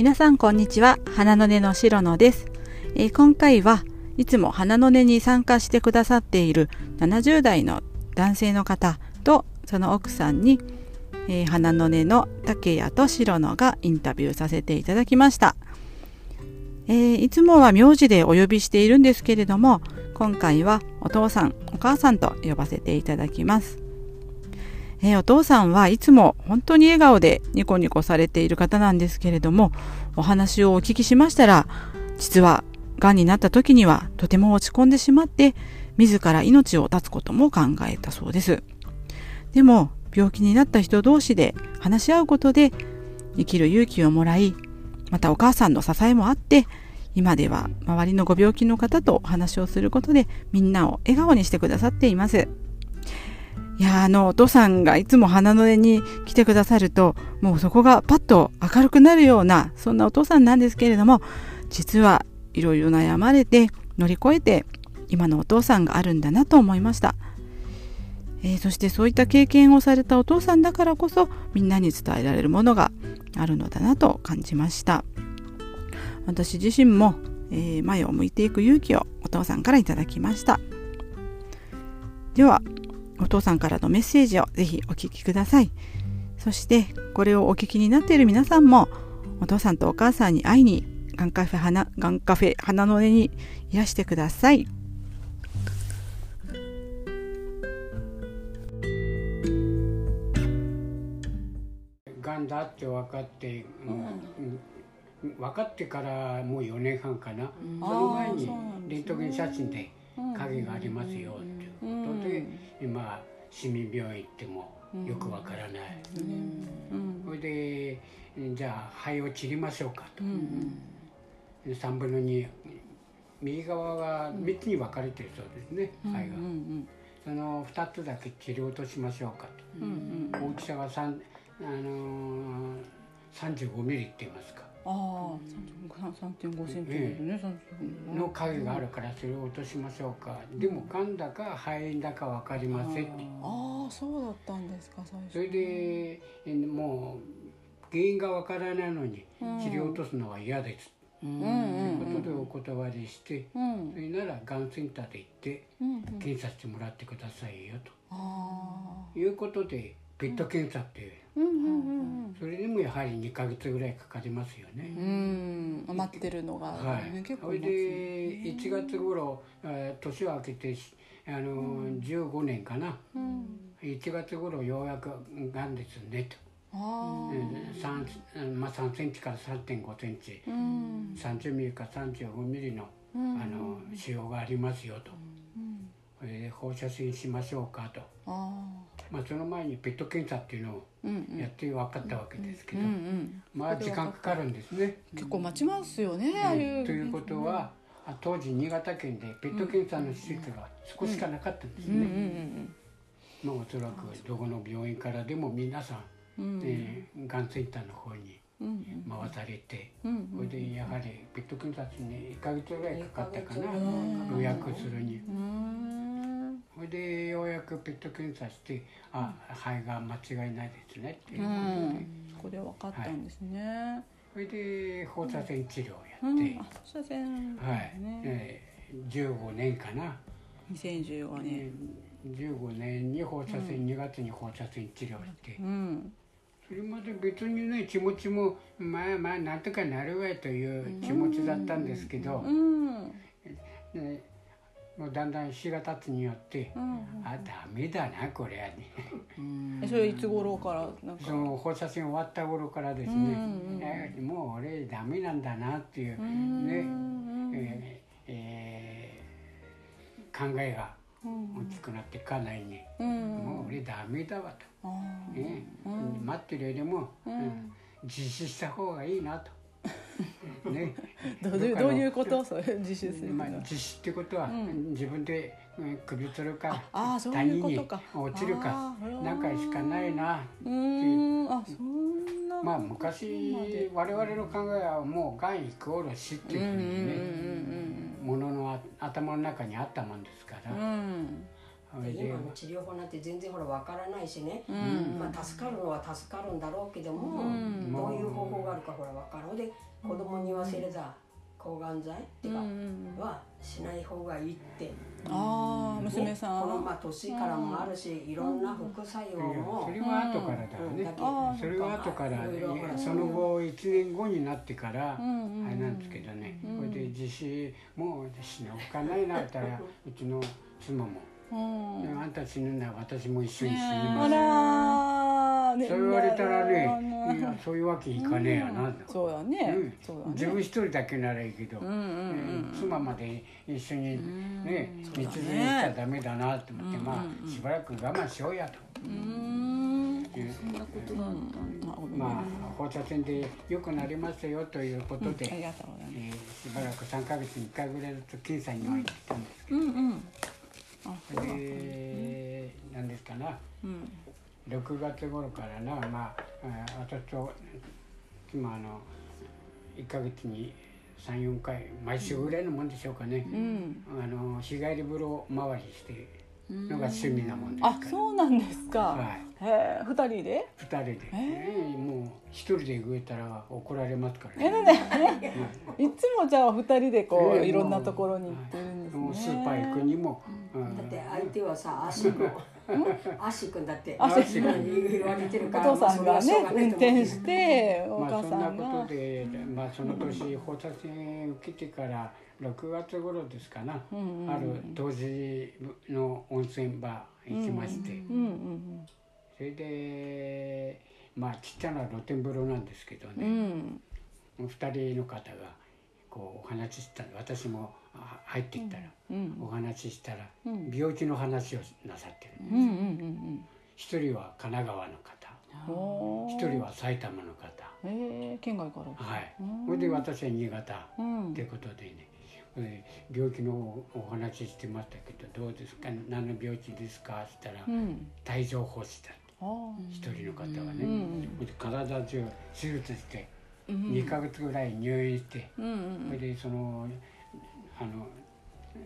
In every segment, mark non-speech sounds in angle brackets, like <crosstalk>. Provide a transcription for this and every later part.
皆さんこんにちは。花の音の白野です、えー今回はいつも花の音に参加してくださっている70代の男性の方とその奥さんに、えー花の音の竹谷と白野がインタビューさせていただきました、えーいつもは名字でお呼びしているんですけれども今回はお父さんお母さんと呼ばせていただきます。えーお父さんはいつも本当に笑顔でニコニコされている方なんですけれどもお話をお聞きしましたら実は癌になった時にはとても落ち込んでしまって自ら命を絶つことも考えたそうです。でも病気になった人同士で話し合うことで生きる勇気をもらいまたお母さんの支えもあって今では周りのご病気の方とお話をすることでみんなを笑顔にしてくださっています。いやあのお父さんがいつも花の絵に来てくださるともうそこがパッと明るくなるようなそんなお父さんなんですけれども実はいろいろ悩まれて乗り越えて今のお父さんがあるんだなと思いました、えーそしてそういった経験をされたお父さんだからこそみんなに伝えられるものがあるのだなと感じました。私自身も、えー前を向いていく勇気をお父さんからいただきました。ではお父さんからのメッセージをぜひお聞きください。そしてこれをお聞きになっている皆さんもお父さんとお母さんに会いにガンカフェ花ガンカフェ花の根にいらしてください。がんだって分かって、うん分かってからもう4年半かな、その前にあーそうなんですね。レントゲン写真で影がありますよっていうことで、今市民病院行ってもよくわからない、それでじゃあ肺を切りましょうかと、3分の2右側が3つに分かれてるそうですね、肺が、その2つだけ切り落としましょうかと。大きさが3、あのー、35ミリって言いますかああ3.5センチですね35の影があるからそれを落としましょうか、でもがんだか肺炎だか分かりません。ああそうだったんですか最初。それでえもう原因が分からないのに治療を落とすのは嫌です、うん。ということでお断りして、うん。それならがんセンターで行ってうん検査してもらってくださいよあということでペット検査っていう、ーうんうんそれでもやはり2ヶ月ぐらいかかりますよね、うん。待ってるのが、はい、ね、結構それで1月頃、えー年を明けてしあの、15年かな、1月頃ようやくがんですねと、あまあ、3センチから3 5センチ、あうん。30ミリか35ミリの,、あの腫瘍がありますよと、それで放射線しましょうかと、あまあ、その前にペット検査っていうのをうんやって分かったわけですけど、うんうん。まあ時間かかるんですね。結構待ちますよね、ああいうということは、あ当時新潟県でペット検査の施設が少ししかなかったんですね、うんうんまあ、おそらくどこの病院からでも皆さん、えーがんセンターの方にうん回されて、うんそれでやはりペット検査に1ヶ月ぐらいかかったかな。予約するに。うんそれでようやくペット検査してあ肺が間違いないですねっていううことで、ん。そこで分かったんですね、それで放射線治療をやうん。って、あ放射線はい、ね、えー15年かな、2015年。えー15年に放射線、2月に放射線治療して、うん。それまで別にね気持ちもまあまあなんとかなるわいという気持ちだったんですけど、うん。ねもうだんだん日が経つによって、あダメだなこれはね。え <laughs> それいつ頃からなんか？その放射線終わった頃からですね、えーもう俺ダメなんだなっていうね、えーえー考えが大きくなって家内に、もう俺ダメだわと、ね。待ってるよりも、うん。実施した方がいいなと。ね、<laughs> どういうどういうこと？<laughs> それ実習するまあ、実施ってことは、自分でうん首吊るかああそう他人にいうことか。落ちるかなんかしかないなう。ーん。あそんなまあ昔我々の考えはもうがんイコール死っていうふうにねもののあ頭の中にあったもんですから、うん。それで今の治療法なんて全然ほらわからないしね、うん。まあ、助かるのは助かるんだろうけども、うん。どういう方法があるかほらわからん。で子供に言わせれば抗がん剤っていうか、うんはしない方がいいって、ああ娘ねさん。このまあ年からもあるし、いろんな副作用も、それは後からだよね。うん。だけあそれは後からその後1年後になってからあんうんれなんですけどね。これで自死もう死のほかないなったらうちの妻も。うん。であんた死ぬなら私も一緒に死にあます。らーそう言われたらねねいやそういうわけいかねえやなそうだね。うん。だ自ね分一人だけならいいけど、うんうんうんえー妻まで一緒にねうん。道連れしちゃダメだなと思って、まあしばらく我慢しようやと。そんなことだった。んだまあ放射線で良くなりましたよということで、うございます。えーしばらく3ヶ月に1回ぐらいずつ検査には行ってたんですけうんうん。あど、で何ですかな。うん6月頃からなまああ私と今あの1ヶ月に34回毎週ぐらいのもんでしょうかね、うん。あの日帰り風呂回りしてるのが趣味なもん。ですあから、そうなんですか。はい。へえ二人で？2人で、えー。もう一人で動いたら怒られますからえなん。でいつもじゃあ二人でこええういろんなところに行ってるんですね。スーパー行くにも、うん。だって相手はさ足くん？足くんだって足くん。言われてるおから父さんがね運転しておまあ母さそんなんこがとで、まあその年放射線受けてから6月頃ですかな、んうんうんある当時の温泉場行きまして、うんうんそれでまあちっちゃな露天風呂なんですけどうんうね、ん。2人の方がこうお話しした私もあ入ってきたら、うんお話ししたら、うん。病気の話をなさってるうんうんうん一人は神奈川の方。一人は埼玉の方。ええ県外から。はい。うん。それで私は新潟うん。ってことでねそれで病気のお話ししてましたけどどうですか？何の病気ですか？って言ったらうん。帯状疱疹だ一人の方はね、うんそれで体中手術してうん2ヶ月ぐらい入院して、うんそれでそのあの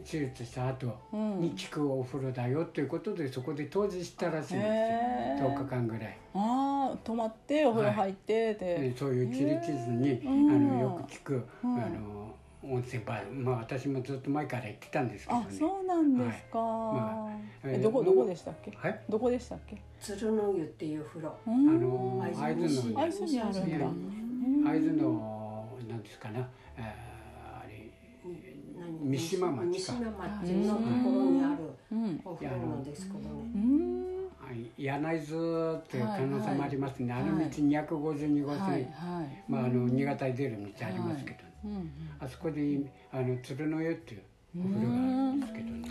手術した後うん。に効くお風呂だよということでそこで当時したらしいんですよ。へー。10日間ぐらい。ああ泊まってお風呂入ってででそういう切り傷に、うん。あのよく効く、うん。あの温泉場まあ私もずっと前から行ってたんですけどあね。そうなんですか。まあええーもうどこ？どこでしたっけ？はい？どこでしたっけ？鶴の湯っていう風呂。ああの会津会津の会津にあるんだ会津のなんですかな、あーあれ何？三島町か。三島町のところにあるうん。お風呂なんですけどね。うん。はい柳津っていう観音様ありますね、あの道252号線、はいはい。まああの新潟に出る道ありますけど、うんあそこであの鶴の湯っていうお風呂があるんですけどね、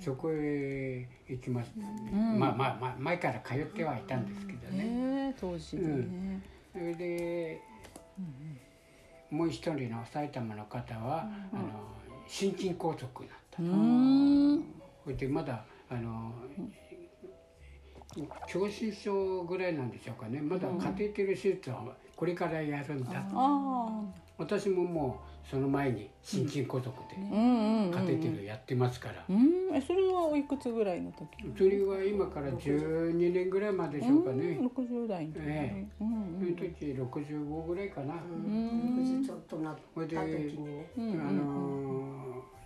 そこへ行きましたね、うん。まあまあまあ前から通ってはいたんですけどうね、当時でねそれで、もう一人の埼玉の方は、あの心筋梗塞になった。う、ん。それでまだあの狭心症ぐらいなんでしょうかね。まだカテーテル手術はこれからやるんだ、あ私ももうその前に心筋梗塞あでカテーテルやってますから、うん。えそれはおいくつぐらいの時？それは今から12年ぐらいまででしょうかね、うん60代の時。えうんその時65ぐらいかな、うん。ちょっとなった時に。ねあのー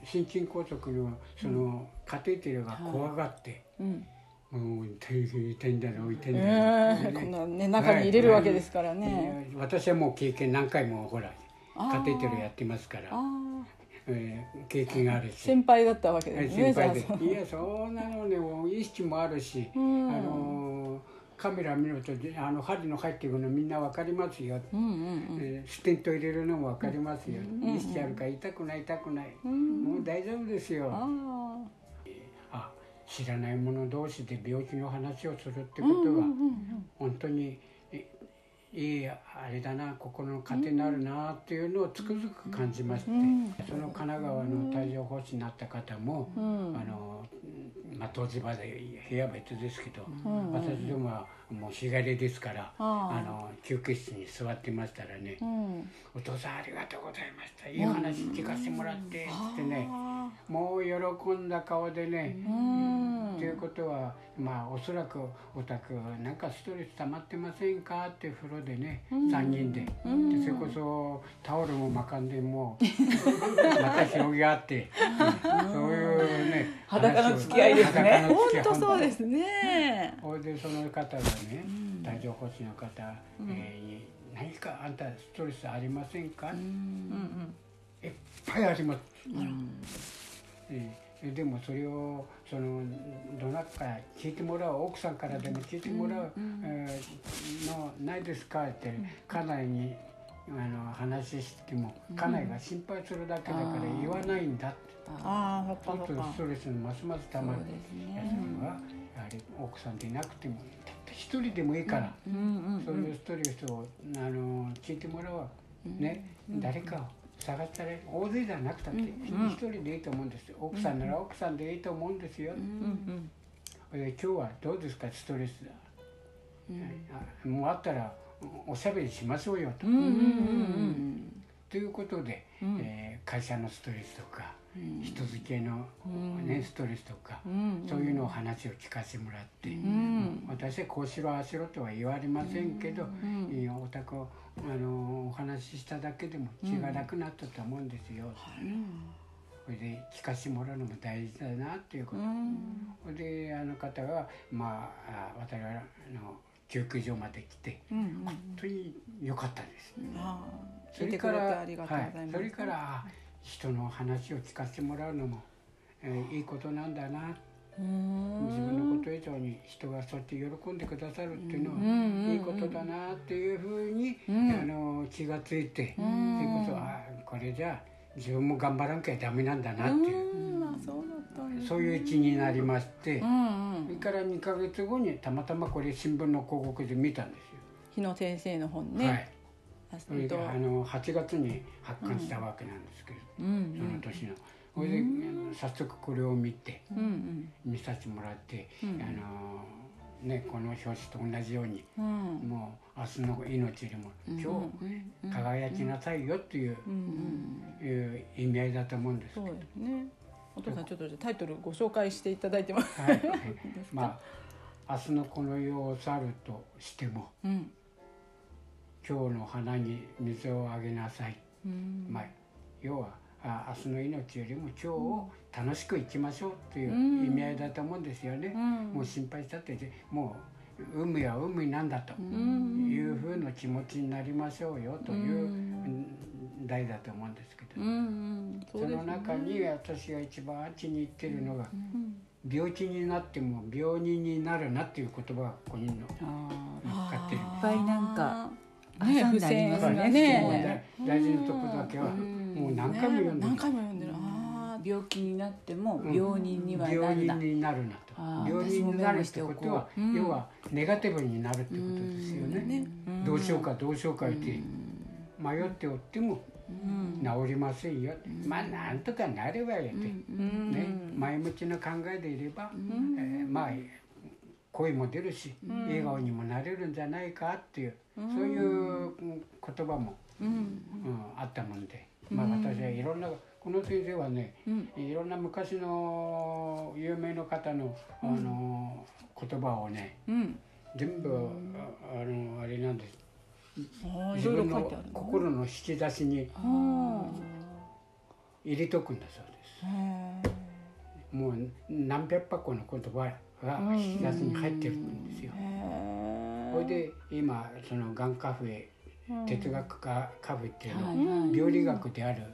心筋梗塞のそのカテーテルが怖がって、うんもう痛い痛いんだろう痛いんだろうええこんなね中に入れるわけですからね。ね私はもう経験何回もほらカテーテルやってますから、えー経験があるし。先輩だったわけですね先輩で。いやそんなのね意識もあるし、うん。あのーカメラ見るとあの針の入っていくのみんな分かりますよ、うんうんえーステント入れるのも分かりますよ、意識あるから痛くない痛くない、もう大丈夫ですよ、知らない者同士で病気の話をするってことは、本当にえいいあれだな心の糧になるなっていうのをつくづく感じまして、その神奈川の帯状疱疹になった方も、あのまあ当時まで部屋は別ですけど、私どもはもう日帰りですから、ああ。の休憩室に座ってましたらね、うんお父さんありがとうございました。いい話聞かせてもらって」ってねもう喜んだ顔でね、うん。ということはまあおそらくお宅なんかストレス溜まってませんかって風呂でね、3人で,、でそれこそタオルも巻かんでもうまた広げ合って、そういうね裸の付き合いですね。本当。そうですね。それでその方がね、帯状疱疹の方、えーに何かあんたストレスありませんか、いっぱいあります、えーでもそれをそのどなたか聞いてもらう奥さんからでも聞いてもらう、えーのないですか？って家内にあの話しても家内が心配するだけだから言わないんだって。ああほっちょっとかほっかストレスにますますたまるそうですはやはり奥さんでいなくてもたった一人でもいいから、うんうんそういうストレスをあの聞いてもらう。ね、誰かを探したら大勢じゃなくたって一人でいいと思うんですよ。奥さんなら奥さんでいいと思うんですよ、うんで今日はどうですか？ストレス、あもうあったらおしゃべりしましょうよと。うんうんうんということで、えー会社のストレスとか、人付けの、ねストレスとか、そういうのを話を聞かせてもらって、私はこうしろああしろとは言われませんけど、お宅をあのお話ししただけでも気が楽になったと思うんですよ。それで聞かせてもらうのも大事だなっていうこと。それであの方がまああ私の救急所まで来て、本当に良かったです。ああ。それからはい、それからあ人の話を聞かせてもらうのも、えーいいことなんだな。自分のこと以上に人がそうやって喜んでくださるっていうのはいいことだなっていうふうに、あの気がついて、それこそあこれじゃあ自分も頑張らなきゃダメなんだなっていう、そういう一になりまして、うんうん。それから2ヶ月後にたまたまこれ新聞の広告で見たんですよ。日野先生の本はね、い。あそれであの8月に発刊したわけなんですけど、うんその年の。それで、早速これを見て見させてもらって、あのねこの表紙と同じように、うん。もう明日の命よりも今日輝きなさいよっていう,、いう意味合いだと思うんですけど、お父さんちょっとじゃあタイトルご紹介していただいてもはい、まあ明日のこの世を去るとしてもうん今日の花に水をあげなさい、うん。まあ要はあ明日の命よりも今日を楽しく生きましょうといううん。意味合いだと思うんですよね。うん。もう心配したってもう海は海なんだとん。いうふうな気持ちになりましょうよといううん。題だと思うんですけど、うんうん。そね。の中に私が一番あっちに言ってるのが、病気になっても病人になるなっていう言葉がここにの乗っかってる。いっぱいなんかね付箋がますね。ね。大大事なとこだけはもう何回も読んでる。何回も読んでる。あ病気になってもうん。病人にはな病るな、人になるなと。病人になるってことは、う。ん要はネガティブになるってことですよね、うん。どうしようかどうしようか言って迷っておってもうん。治りませんよ、まあなんとかなればよって、うん。ね、前向きな考えでいれば、えーまあ声も出るし、笑顔にもなれるんじゃないかっていう、そういううん言葉も、うん。うん、あったもんで、まあ私はいろんなこの先生はね、いろんな昔の有名の方のあの言葉をねうん。全部、ああのあれなんです。自分の心の引き出しにあ入れとくんだそうです。もう何百箱の言葉が引き出しに入ってるんですよ。へそれで今そのがんカフェ哲学カカフェっていうのは病理学であるは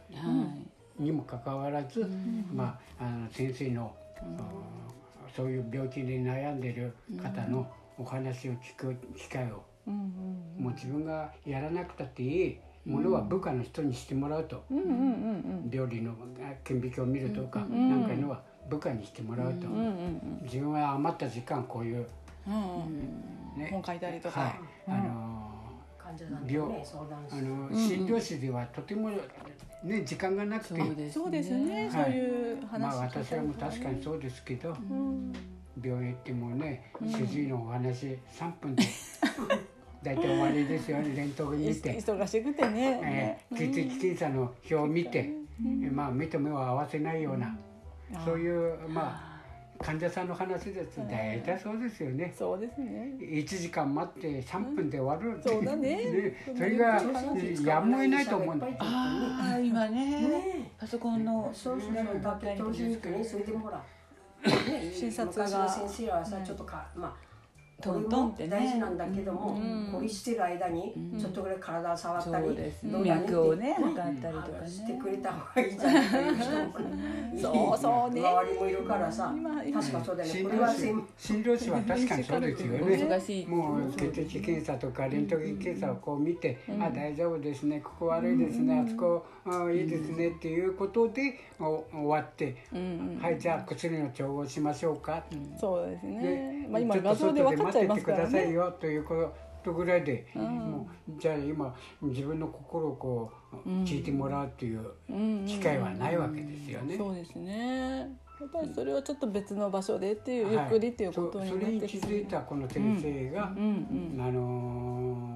い。にもかかわらず、まあ、あの先生の、そういう病気で悩んでる方のお話を聞く機会を、もう自分がやらなくたっていいものは部下の人にしてもらうと、うんうんうん病理のあ顕微鏡を見るとか、なんかいうのは部下にしてもらうと、うんうんうん自分は余った時間こういう、うんうんね。本書いたりとはい。か、あの患者さんと病ね相談あの診療室ではとてもね時間がなくて、そうですそうですね、はい。そういう話まあ私はもう確かにそうですけど、うん。病院行ってもね主治医のお話3分で <laughs> 大体終わりですよねレントゲン見て、忙しくてね。えー血液検査の表を見て、えまあ目と目を合わせないような、そういうまあ患者さんの話ですと大体そうですよね。そうですね。1時間待って3分で終わる。ってそうだね。<laughs> それがやむを得ないと思うんだ。よああ今ねね。パソコンのそうそうそう。だって当時に。ねそれでもほら、<laughs> ね、診察が。先生はさちょっとかまあトントンってね。大事なんだけども、うんこれしてる間にちょっとぐらい体触ったり、そうですね。どうだねって脈をね測ったりとかあのしてねくれた方がいいんじゃないそうそうね。周りもいるからさ。確かそうだよね。これは専診療師は確かにそうですよね。忙しい。もう血液検査とかレントゲン検査をこう見て、あ大丈夫ですね。ここ悪いですね、あそこあいいですね。っていうことでお終わって、うんはいじゃあ薬の調合しましょうか、そうですね。ねまあ今画像で分かっちゃいますから外で待っててくださいねよということぐらいで、もうじゃあ今自分の心をこう聞いてもらうっていう機会はないわけですよね。そうですね。やっぱりそれはちょっと別の場所でっていう、はい。ゆっくりっていうことにそそれに気なってくるづいたこの先生が、うん。あのー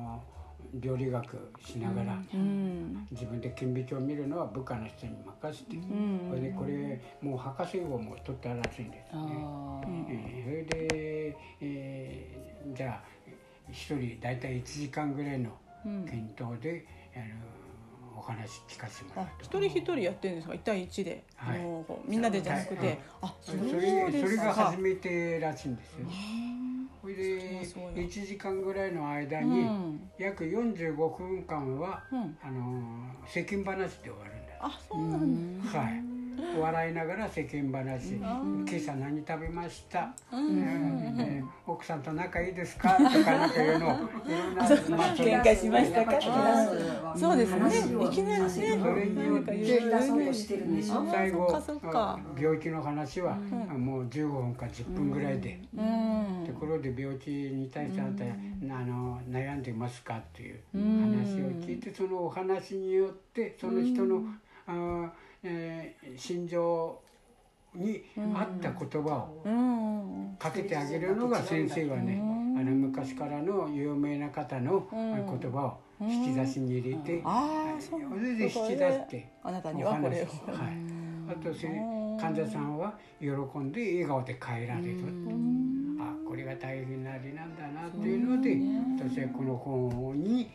料理学しながら、うん。うん。自分で顕微鏡を見るのは部下の人に任せて、ん。それでこれもう博士号も取ったらしいんですね。あえーそれで、えーじゃあ一人大体1時間ぐらいの検討で、あのお話聞かせてもらあう一人一人やってるんですか？一対一で、はい。みんなでじゃなくて、はい。あそれですそれがか初めてらしいんですよ。それでそうよ1時間ぐらいの間うにん。約45分間は、うん。あの世間話で終わるんだあそうなんだ、はい、笑いながら世間話、今朝何食べました、えーえー奥さんと仲いいですか？<laughs> とかなんかいうのを。喧嘩しましたか？そうですね。いきなりね。それによって最後病気の話は、もう15分か10分ぐらいで、うん。ところで病気に対してあんた、あの悩んでますか？っていう話を聞いてそのお話によってその人の、あーえー心情に合った言葉をうんかけてあげるのが先生はねあの昔からの有名な方の言葉を引き出しに入れてそれで引き出してお話を。はい、あとせ患者さんは喜んで笑顔で帰られる。あこれが大変なあれなんだなっていうので私はこの本に、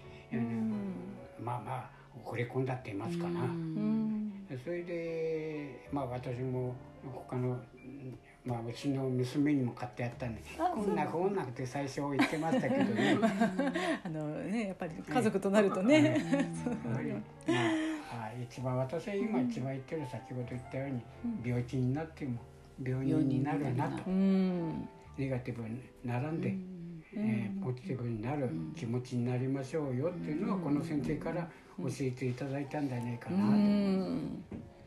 まあまあ惚れ込んだって言いますかな、うんそれでまあ私も他のうんまあうちの娘にも買ってやったんでこんなこんなって最初言ってましたけどね。<laughs> あのねやっぱり家族となるとね、<laughs> まああ一番私は今一番言ってる先ほど言ったように病気になっても病人になるなと。うん。ネガティブに並んで、えーポジティブになる気持ちになりましょうよっていうのはこの先生から教えていただいたんじゃないかなと。うん。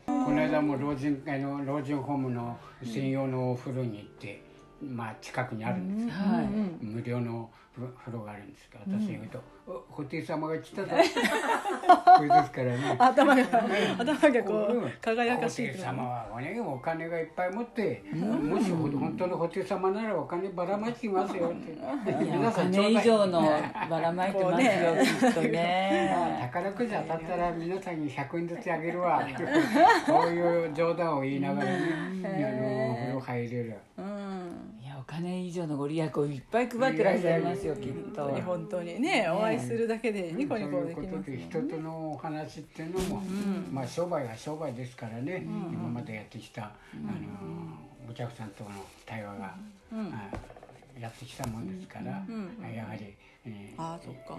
この間も老人あの老人ホームの専用のお風呂に行って、まあ近くにあるんですよ、はい。無料の風呂があるんですが私が言うと「お布袋様が来たぞ」<laughs> これですからね。頭が頭がこうん。う輝かしい布袋様はお,、ね、お金がいっぱい持って、もしほ本当の布袋様ならお金ばらまきますよって。皆さんちょ以上のばらまいてますよ <laughs> きっとね。宝くじ当たったら皆さんに100円ずつあげるわ。<laughs> こういう冗談を言いながらねあのお風呂入れる。うん金以上のご利益をいっぱい配ってらっしゃいますよきっと。本当にねお会いするだけでニコニコできますで人とのお話っていうのも、まあ商売は商売ですからね、今までやってきた、あのお客さんとの対話が、あやってきたもんですから、やはり、え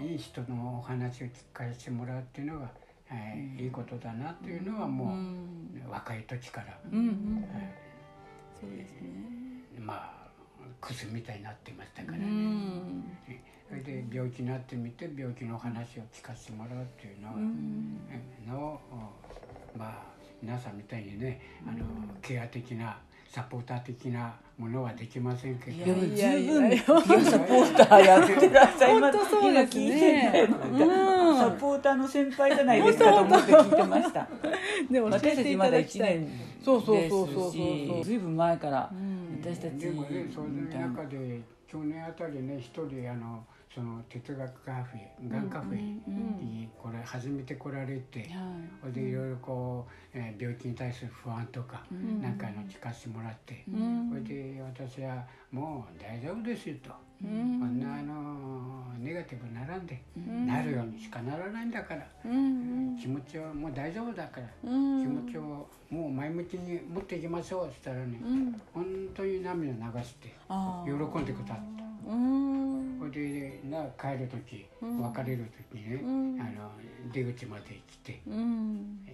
いい人のお話を聞かせてもらうっていうのが、はいいいことだなっていうのはもう、若い時から、そうですね。まあクズみたいになってましたからうね。ん。それで病気になってみて病気の話を聞かせてもらうっていうのは、のまあ皆さんみたいにねあのケア的なサポーター的なものはできませんけど。でもいやいや。十分いやピアサポーターやってらっしゃいます本当そうですね。うん。サポーターの先輩じゃないですかと思って聞いてました。でも私たちまだ1ただきたい年そうそうそうそうそう。ですしずいぶん前からん私たちでもねそういう中で去年あたりね一人あのその哲学カフェがんカフェにこれ初めて来られて、それでいろいろこう、えー病気に対する不安とか、なんかの聞かせてもらって、それで私はもう大丈夫ですよと、こんなあのネガティブにならんで、なるようにしかならないんだから、気持ちはもう大丈夫だから、気持ちをもう前向きに持っていきましょうって言ったらね、本当に涙流してあ喜んでくださった。それでな帰る時、別れる時にね、あの出口まで来てうん。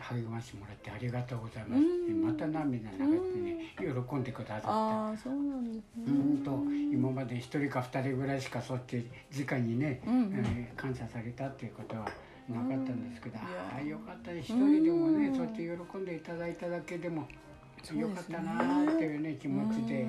励ましてもらってありがとうございますって、また涙流してね喜んでくださった。ああそうなんですね。うんと今まで一人か二人ぐらいしかそうやって直にね、えー感謝されたっていうことはなかったんですけど、ああよかった。一人でもね、そうやって喜んでいただいただけでもよかったなーっていうね気持ちで、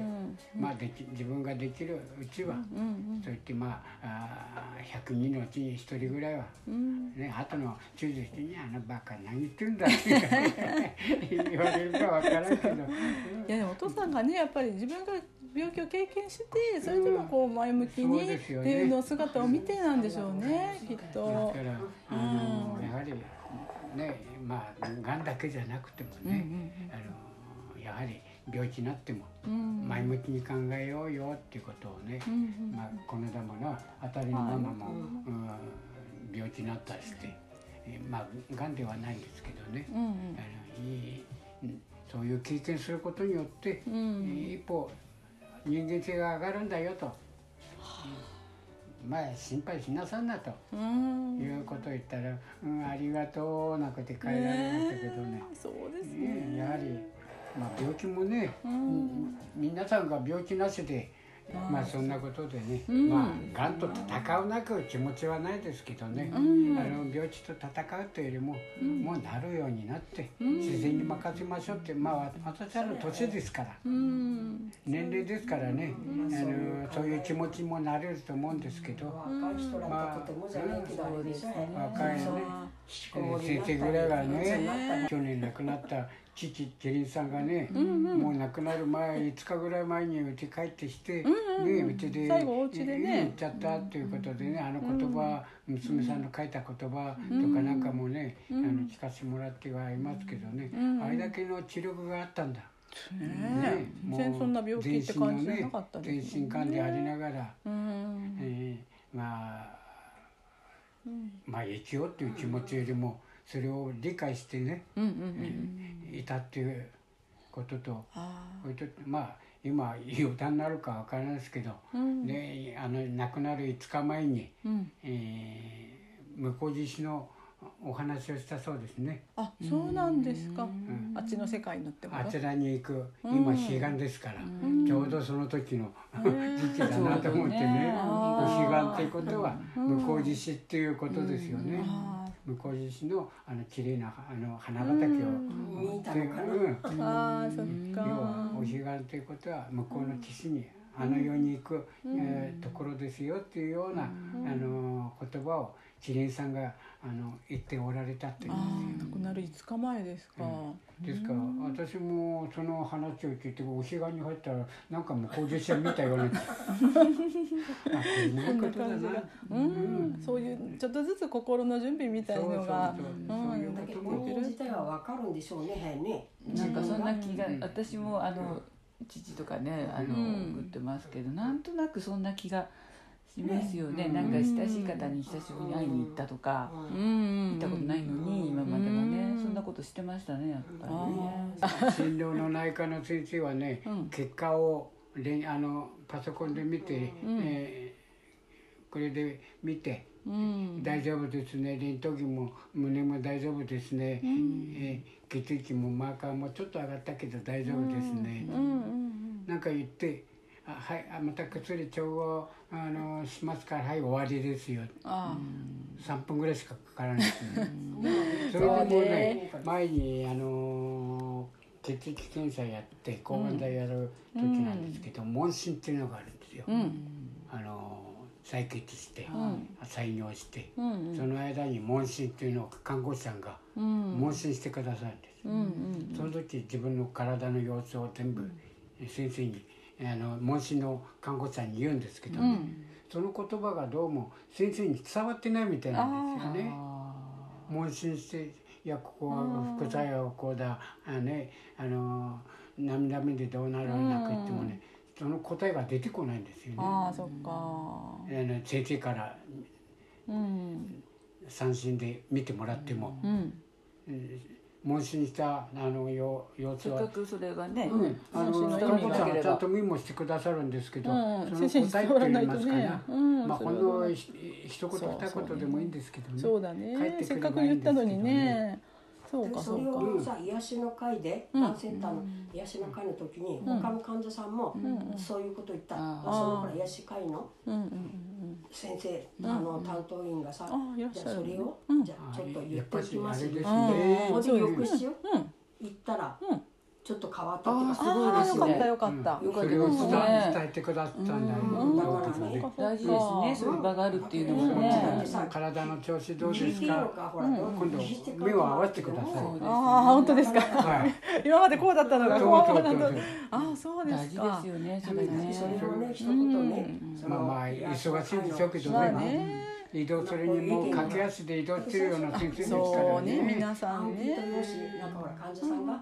まあでき自分ができるうちは、そう言ってまああー100人のうちに1人ぐらいは、ね後の97人に「あのバカ何言ってんだ」って言われるかわからんけど。<laughs> いやでもお父さんがねやっぱり自分が病気を経験してそれでもこう前向きにっていうの姿を見てなんでしょうねきっだとからあのやはりねまあがんだけじゃなくてもね、あのやはり病気になっても前向きに考えようよっていうことをね、まあ、この間もな当たりのママも、うん病気になったりして、えまあがんではないんですけどね、あのいいうんそういう経験することによって、一歩人間性が上がるんだよと。まあ心配しなさんなと。うん。いうことを言ったら「うんありがとう」なんて帰られましたけどね。そうですね。ねやはり、まあ、病気もね、うん。皆さんが病気なしでまあそんなことでね、まあがんと戦うなく気持ちはないですけどね、あの病気と戦うというよりも、もうなるようになって、自然に任せましょうってまあ私はの年ですから、うん。年齢ですからね、あのそういう気持ちもなれると思うんですけど、若い人らととてもじゃないけどあれでしょ若いね先生ぐらいはね。去年亡くなった父ケリンさんがね、もう亡くなる前5日ぐらい前にうち帰ってきて、ねうちで最後お家でね。言っちゃったっていうことでねあの言葉、娘さんの書いた言葉とかなんかもね、あの聞かせてもらってはいますけどね、あれだけの知力があったんだ。ね全然そんな病気って感じじゃなかった全です身管でありながら、うん。えーまあ、まあ生きようっていう気持ちよりもそれを理解してね、うんうんいたっていうこととまあ今余談になるかわからないですけど、であの亡くなる5日前に、ん。えー向こう岸のお話をしたそうですね。あそうなんですか。あっちの世界のってあちらに行く今彼岸ですから、ちょうどその時の時期だなと思ってねお彼岸っていうことは向こう岸っていうことですよね、向こう岸のあの綺麗なあの花畑を見たのかな。うん。ああそっ要はかお彼岸ということは向こうの岸にあの世に行く、えーところですよっていうような、あの言葉をキリンさんがあの言っておられたっていう。んですよああ亡くなる5日前ですか。ですから私もその話を聞いてお彼岸に入ったらなんか向こう実写見たような。<laughs> あこういうことだな。うん。そういうちょっとずつ心の準備みたいのが。そだけどことも。本人自体は分かるんでしょうねなんかそんな気が私もあの父とかねあのうん。送ってますけどなんとなくそんな気がしますよね。なんか親しい方に久しぶりに会いに行ったとかうん。行ったことないのに今までもね。そんなことしてましたねやっぱり。ね診療の内科の先生はね、結果をあのパソコンで見て、えーこれで見て、大丈夫ですね。レントゲンも胸も大丈夫ですね、えー血液もマーカーもちょっと上がったけど大丈夫ですね、なんか言って「あはいあまた薬調合あのしますからはい終わりですよ」あ3分ぐらいしかかからない。ですね。それでもね前にあの血液検査やって抗がん剤やる時なんですけど、問診っていうのがあるんですよ。あの採血して、採尿して、その間に問診っていうのを看護師さんが問診してくださるんです。その時自分の体の様子を全部先生に、あの問診の看護師さんに言うんですけどね、うん。その言葉がどうも先生に伝わってないみたいなんですよね。あ問診して「いやここは副作用こうだあねあの涙目でどうなるなく言ってもねその答えが出てこないんですよね。ああそっか。あの先生からうん。三診で見てもらっても、うん。うん問診したあのよ様ー子は。せっかくそれがね、うん、あの問診の看護師さん意味がなければ。はちゃんとメモしてくださるんですけど、うん。その先生に答えって言いないとねますかな、うん。まあほんそれはのひ一言そう二言でもいいんですけどね。そうだ帰っねてくれせっかく言ったのにね。そうでそれか。そうかをさ癒しの会で、うん。がんセンターの癒しの会の時に、うん。他の患者さんもうん。そういうこと言った、あー。そのほら癒し会のうんうんうん先生、うん。あの担当員がさ、じしゃあそれを、うん。じゃあちょっと言ってぱおきますよ。しあれですあね。ほん。で翌日ようん。行ったら、うんちょっと変わったっていうかすごいですね。よかったよかった。うん。それを伝うんえ伝えてくださった。んだよ、うんだよからね大事ですね。そういう場があるっていうのうん。はだっね体の調子どうですか。今度目を合わせてください。ああ本当ですかはい。今までこうだったのがこそうなああそうで大事すかですよねそそれれねそれをね一言ね、まあまあ忙しいでしょうけどまあね。ね移動するにも駆け足で移動してるような先生ですからそうねね。皆さんアンケート用ね紙なんかほら患者さんが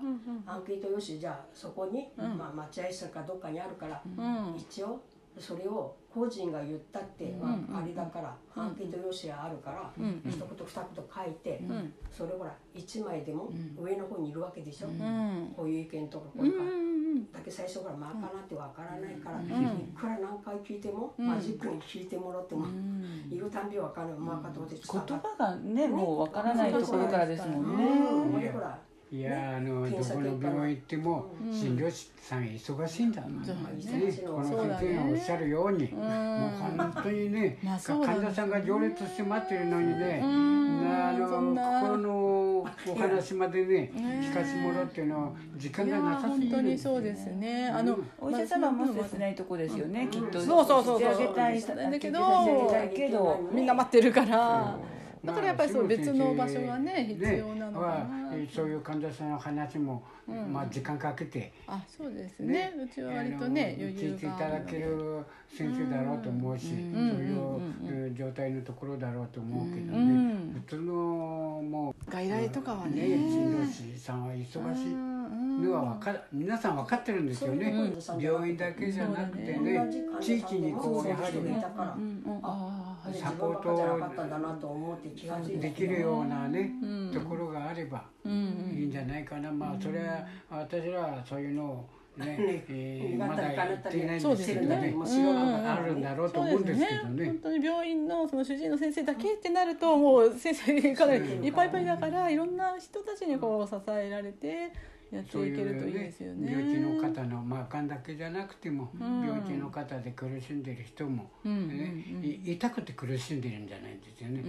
アンケート用紙じゃあそこに、うん。まあ、待合室かどっかにあるから、うん。一応それを個人が言ったって、まあ、あれだから、アンケート用紙があるから、うん。一言二言書いて、うん。それほら1枚でも上の方にいるわけでしょ、うん。こういう意見とかこううんいうか、ん。だけ最初からまあかなってわからないから、ん。いくら何回聞いても、うん。マジックに聞いてもらっても、うん。言うたんびわからない。まあかと思って言葉がねもうわからないところからですもんね。うん俺ほらいやあのどこの病院行ってもうん。診療師さん忙しいんだもんね。この先生がおっしゃるように、ん。もう本当にね、患者さんが行列して待ってるのにね、うん。あの心のお話までね聞かせてもらうっていうのは時間がなさすぎ本当にるんですよそうですね。あのお医者様も切ないとこですよねきっとそうそうそうそうだけどみん。な待ってるからまあだからやっぱりそう別の場所がねね必要なのかな。そういう患者さんの話も、うん。まあ時間かけて、あそうですね。うちは割とね余裕聞いていがただける先生だろうと思うし、ん。そういう状態のところだろうと思うけどね、うん普通のもう外来とかはね。ね診療師さんは忙しい。のは分かる皆さん分かってるんですよね、うん病院だけじゃなくてね同じ患者地域にこうやはりたサポー分ばっかじゃなかったんだなと思って気がついたできるようなね、うん。ところがあればうんいいんじゃないかな、まあそれは私らはそういうのをね、えーまだ言り叶っていないんでけどね。ね。もう知らなかったあるんだろうと思うんですけどね。本当に病院のその主治医の先生だけってなるともう先生かなりいっぱいいっぱいだからいろんな人たちにこう支えられてやってそういけるといいですよね。病気の方のまあがんだけじゃなくても、ん。病気の方で苦しんでる人も、うんねい痛くて苦しんでるんじゃないんですよね、う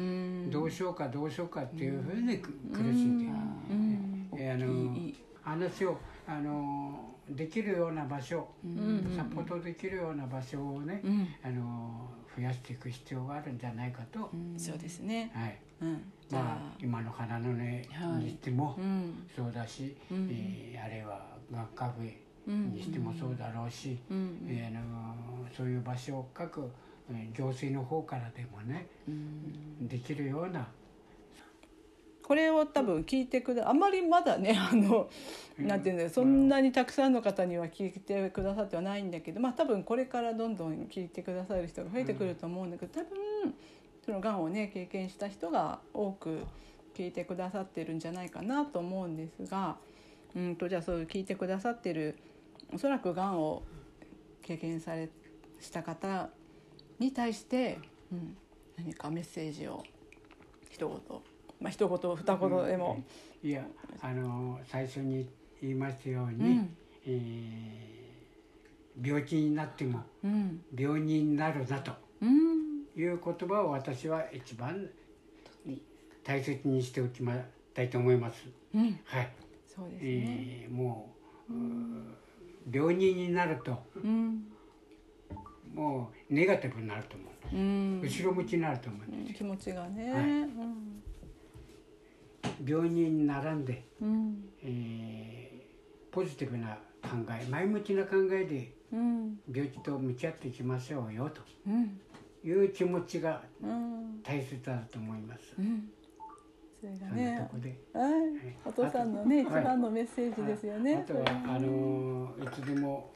ん。どうしようかどうしようかっていうふうにく苦しんでる、あの話をあのできるような場所、ん。サポートできるような場所をね、うん。あの増やしていく必要があるんじゃないかと、そうですね。はい。うん、まああ、今の花の根はいにしてもうん。そうだし、うん。えーあれは学科部うん。にしてもそうだろうし、うん。えーあのそういう場所を各えー行政の方からでもね、できるような。これを多分聞いてくだあんまりまだねあの、なんていうんだそんなにたくさんの方には聞いてくださってはないんだけどまあ多分これからどんどん聞いてくださる人が増えてくると思うんだけど多分そのがんをね経験した人が多く聞いてくださってるんじゃないかなと思うんですがうんとじゃあそういう聞いてくださってるおそらくがんを経験されした方に対して、うん、何かメッセージを一言まあ一言二言でも。いやあの最初に言いましたように、うん。えー病気になってもうん。病人になるなと。うんいう言葉を私は一番大切にしておきまたいと思います。うん。はい、そうですね。えーもううー病人になるとうん。もうネガティブになると思う、うん。後ろ向きになると思うんです気持ちがね。はい。うん。病人に並んで、うん。えーポジティブな考考え前向きな考えでうん。病気と向き合っていきましょうよと。うんいう気持ちがうん。大切だと思います。うん。それがね。こで。はい。お父さんのね一番のメッセージですよね。あとはあのいつでも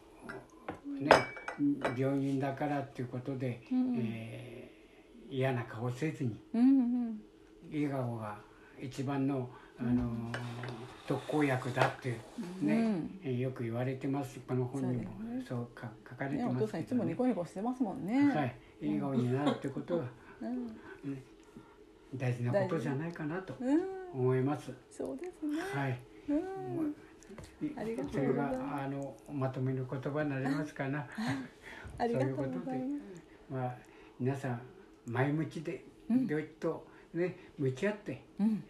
ね病人だからっていうことで、うん。えー嫌な顔せずにうんうん。笑顔が一番のあの特効薬だってね、えーよく言われてます。この本にもそうか書かれてますけど、父さんいつもニねコニコしてますもんね。はい、笑顔になるってことはうん大事なことじゃないかなとうん。思います。そうですね。はい。うん。ありがとうございます。それがあのまとめの言葉になりますかな。ありがとうございます。まあ皆さん前向きでうん病気とね向き合ってうん。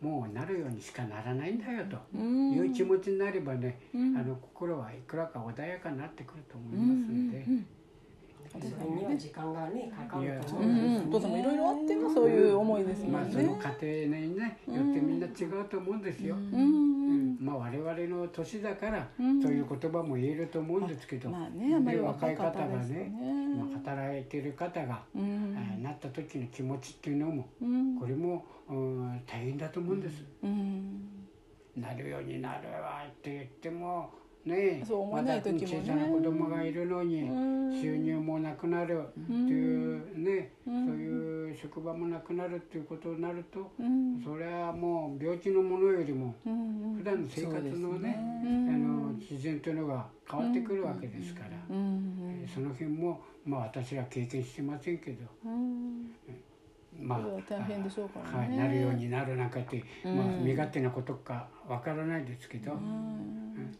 もうなるようにしかならないんだよと。うん。いう気持ちになればね、うん。あの心はいくらか穏やかになってくると思いますので、うん。それには時間がねかかるとうん思うんですうん。お父さんもいろいろあってもそういう思いですもまあんねその家庭にねよってみんな違うと思うんですよ。うん。うん。まあ我々の年だからうん。そういう言葉も言えると思うんですけど、まあねで若い方若い方がねね。まあ働いてる方が、うえなった時の気持ちっていうのもうん。これも、うん、大変だと思うんです。うん。なるようになるわって言ってもね。そう思えない時もね。まだ小さな子供がいるのにうん。収入もなくなるっていうね、うん。そういう職場もなくなるっていうことになると、うん。それはもう病気のものよりもうん普段の生活のねうあん。の自然というのが変わってくるわけですから、うん。えーその辺もまあ私は経験してませんけど。うん。まあ大変でしょうからね。はい、なるようになるなんかって、うん。まあ身勝手なことかわからないですけど、うん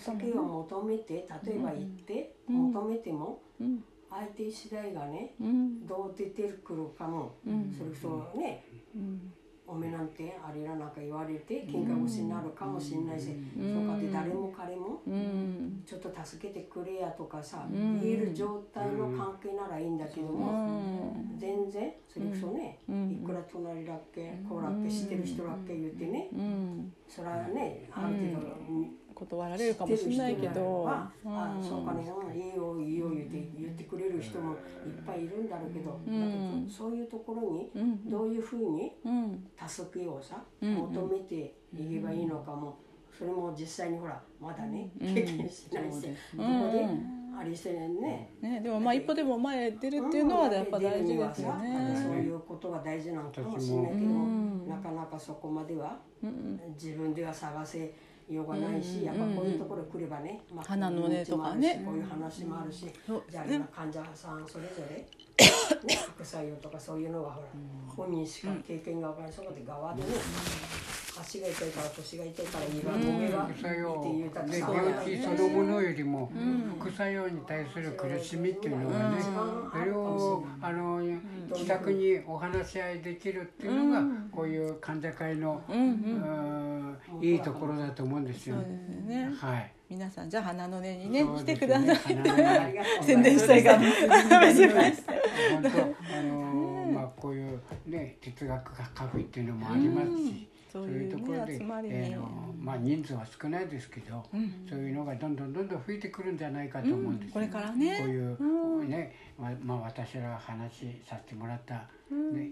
助けを求めて例えば行ってうん。求めてもうん。相手次第がねうん。どう出てくるかもうん。それこそねうん。おめなんてあれらなんか言われて喧嘩腰になるかもしれないしうん。そうかって誰も彼もうん。ちょっと助けてくれやとかさうん。言える状態の関係ならいいんだけどうもん。全然それこそねうん。いくら隣だっけこうだっけ知ってる人だっけ言ってねうん。それはねある程度断られるかもしれないけどはうん。あそうかねうん。いいよいいよ言って言ってくれる人もいっぱいいるん。だろうけど、うん。だけどそういうところにうん。どういうふうにうん。助けをさ、うん。求めていけばいいのかもそれも実際にほらまだねうん。経験しないし、そこでありしてね、ねでもまあ一歩でも前へ出るっていうのはやっぱ大事ですよそうねいうことが大事なのかもしれないけど、うん。なかなかそこまではうん。自分では探せようがないし、やっぱこういうところ来ればね、まあ、花の根とかね。こういう話もあるし、じゃあね。患者さんそれぞれ、<coughs> ね、副作用とかそういうのはほら、本人しか経験が分からないそこで側でね、足が痛いから腰が痛いから胃がもめが副作用って言うたってでさ病気そのものよりも副作用に対する苦しみっていうのがねそれをあの気さくにお話し合いできるっていうのがこういう患者会のうんいいところだと思うんですよ。はい。皆さんじゃあ花の根にね来てください。宣伝したいから本当あのまあこういうね哲学カフェっていうのもありますし、そそうういうところで、えーのまあ人数は少ないですけど、そういうのがどんどんどんどん増えてくるんじゃないかと思うんですよ、これからね。こういうね、まあまあ私ら話しさせてもらったね、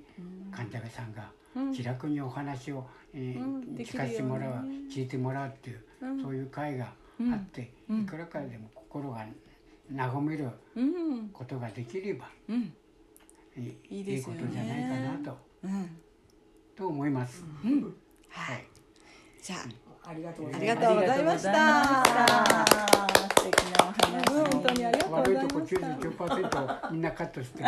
患者さんが気楽にお話を、えー聞かせてもらう、聞いてもらうっていう、そういう会があって、いくらかでも心が和めるうん。ことができれば、うん。いいことじゃないかなと。うん。と思います。はいじゃあありがとうござあいますりがとうございました。素敵なお話、本当にありがとうございました。悪いとこ99%みんなカットして。